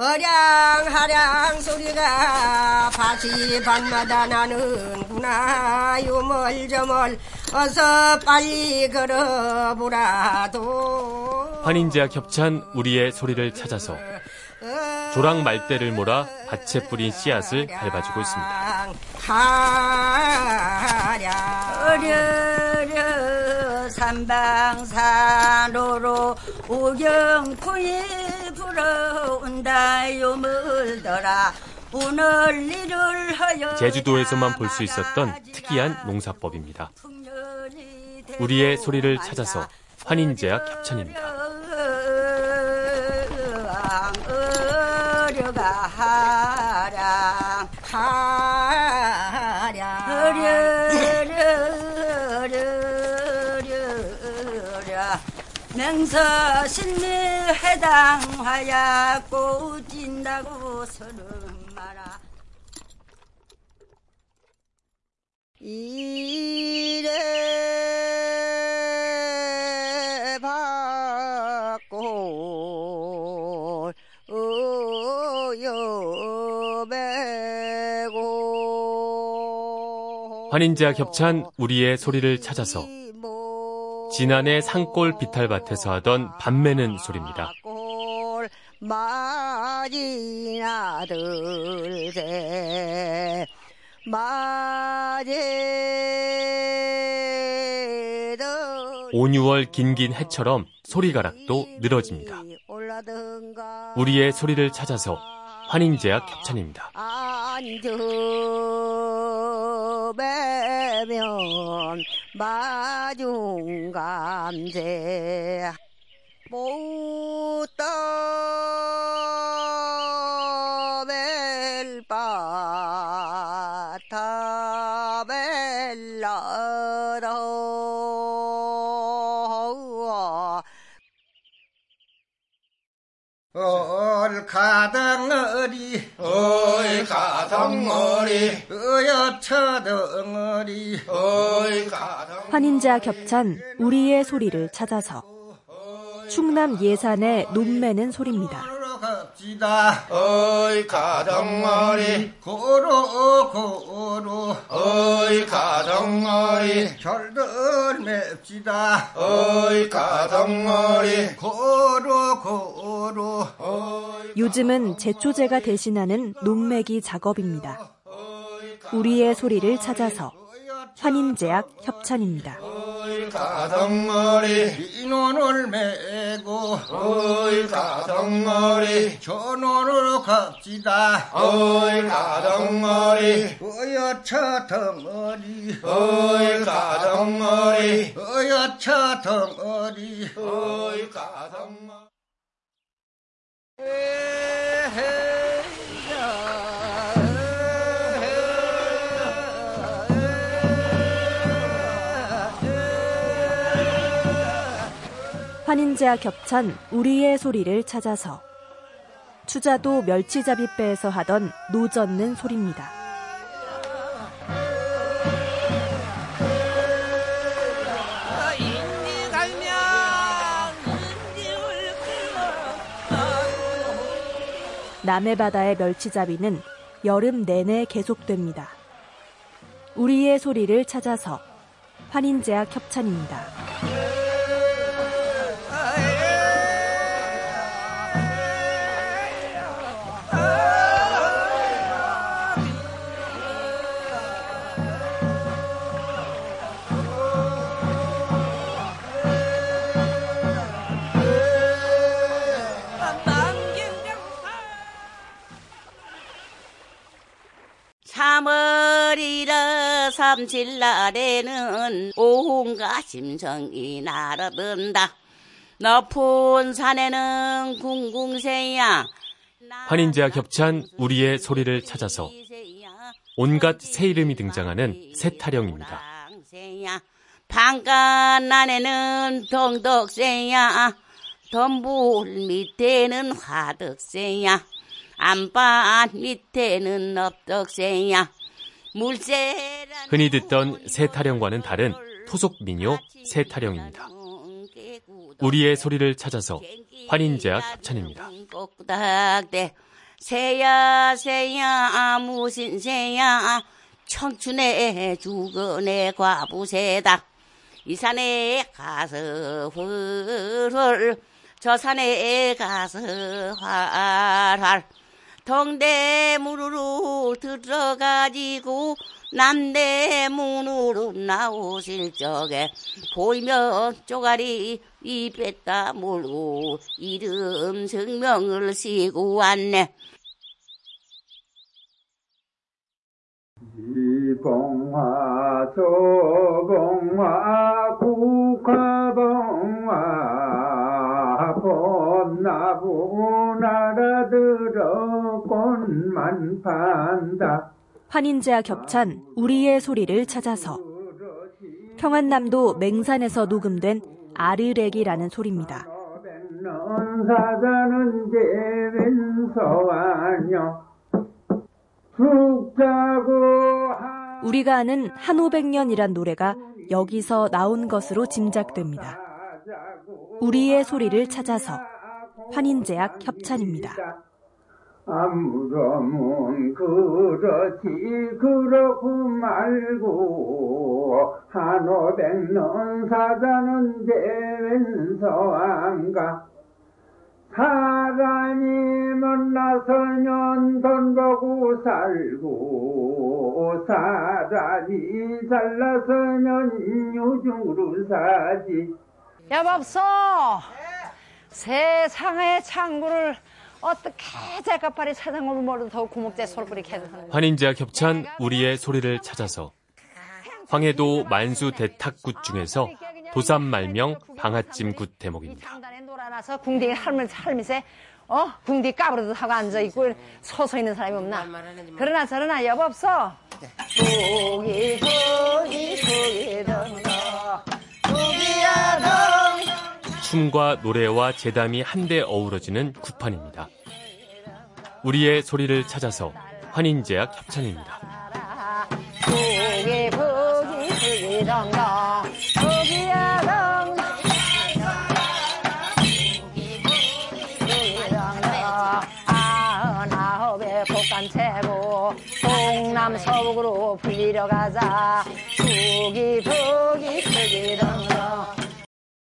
어량하량 소리가 밭이 밤마다 나는구나 유멀저멀 어서 빨리 걸어보라도 환인제와 겹찬 우리의 소리를 찾아서 조랑 말대를 몰아 밭에 뿌린 씨앗을 밟아주고 있습니다. 어려려 삼방산으로 우경풍이 불어 온다 요 물더라 오늘 일을 하여 제주도에서만 볼 수 있었던 특이한 농사법입니다. 우리의 소리를 찾아서 환인제약 협찬입니다. 하랴 명서 신미 해당하야 꼬진다고 서는 마라 이래 받고 환인제와 겹찬 우리의 소리를 찾아서 지난해 산골 비탈밭에서 하던 밤매는 소리입니다. 온유월 긴긴 해처럼 소리가락도 늘어집니다. 우리의 소리를 찾아서 환인제약 협찬입니다. 앉으면 마중감제. 못떠 벨바 타 벨라도 얼가덩어리 어이 가덩어리. 어여 쳐덩어리. 어이 가덩 환인자 겹찬 우리의 소리를 찾아서 충남 예산의 논매는 소리입니다. 갑시다. 어이 가덩어리. 고로 고로. 어이 가덩어리. 결들 맵시다. 어이 가덩어리. 고로 고로. 요즘은 제초제가 대신하는 논매기 작업입니다. 우리의 소리를 찾아서 환인제약 협찬입니다. 가덩어리. 인원을 메고 어이 가덩어리. 전원으로 갑시다. 어이 가덩어리. 어여쳐 덩어리. 어이 가덩어리. 어여쳐 덩어리. 어이 가덩어리 환인제와 겹찬 우리의 소리를 찾아서 추자도 멸치잡이 배에서 하던 노젓는 소리입니다. 남해 바다의 멸치잡이는 여름 내내 계속됩니다. 우리의 소리를 찾아서 환인제약 협찬입니다. 삼월이라 삼칠날에는 온갖 심성이 날아든다. 높은 산에는 궁궁새야. 환인제와 겹찬 우리의 소리를 찾아서 온갖 새 이름이 등장하는 새 타령입니다. 방간 안에는 동덕새야. 덤불 밑에는 화덕새야. 안반 밑에는 엎덕새야. 물새란 흔히 듣던 새타령과는 다른 토속 민요 새타령입니다. 우리의 소리를 찾아서 환인제약 협찬입니다. 새야 새야 무슨 새야 청춘의 죽은의 과부새다 이 산에 가서 훌훌 저 산에 가서 활활 동대문으로 들어가지고 남대문으로 나오실 적에 보이면 쪼가리 입에다 물고 이름 성명을 쓰고 왔네. 이봉화 조봉화 국화봉화 봄나무 날아들어 꽃만 판다 환인제와 겹찬 우리의 소리를 찾아서 평안남도 맹산에서 녹음된 아르렉이라는 소리입니다. 우리가 아는 한오백년이란 노래가 여기서 나온 것으로 짐작됩니다. 우리의 소리를 찾아서 환인제약 협찬입니다. 아무렴은 그렇지 그렇고 말고 한오백년 사자는 제왼서 안가. 사람이 만나서년 돈 벌고 살고 사람이 잘나서년 요중으로 사지. 여보소! 세상의 창구를 어떻게 제값발이 세상을 모르도 더욱 고목대 솔뿌리 캐는 환인제와 겹찬 우리의 소리를 찾아서 황해도 만수 대탁굿 중에서 도산 말명 방아찜굿 대목입니다. 놀아나서 궁디 할물 할미세 어? 궁디 까부러도 하고 앉아 있고 서서 있는 사람이 없나? 그러나 저러나 여보 없어. 고기 고기 고기 춤과 노래와 재담이 한데 어우러지는 굿판입니다. 우리의 소리를 찾아서 환인제약 협찬입니다. 고기 덩어 고기야 덩 아흔아홉의 곡간채고 동남 서북으로 불리러 가자 부기 부기 덩덩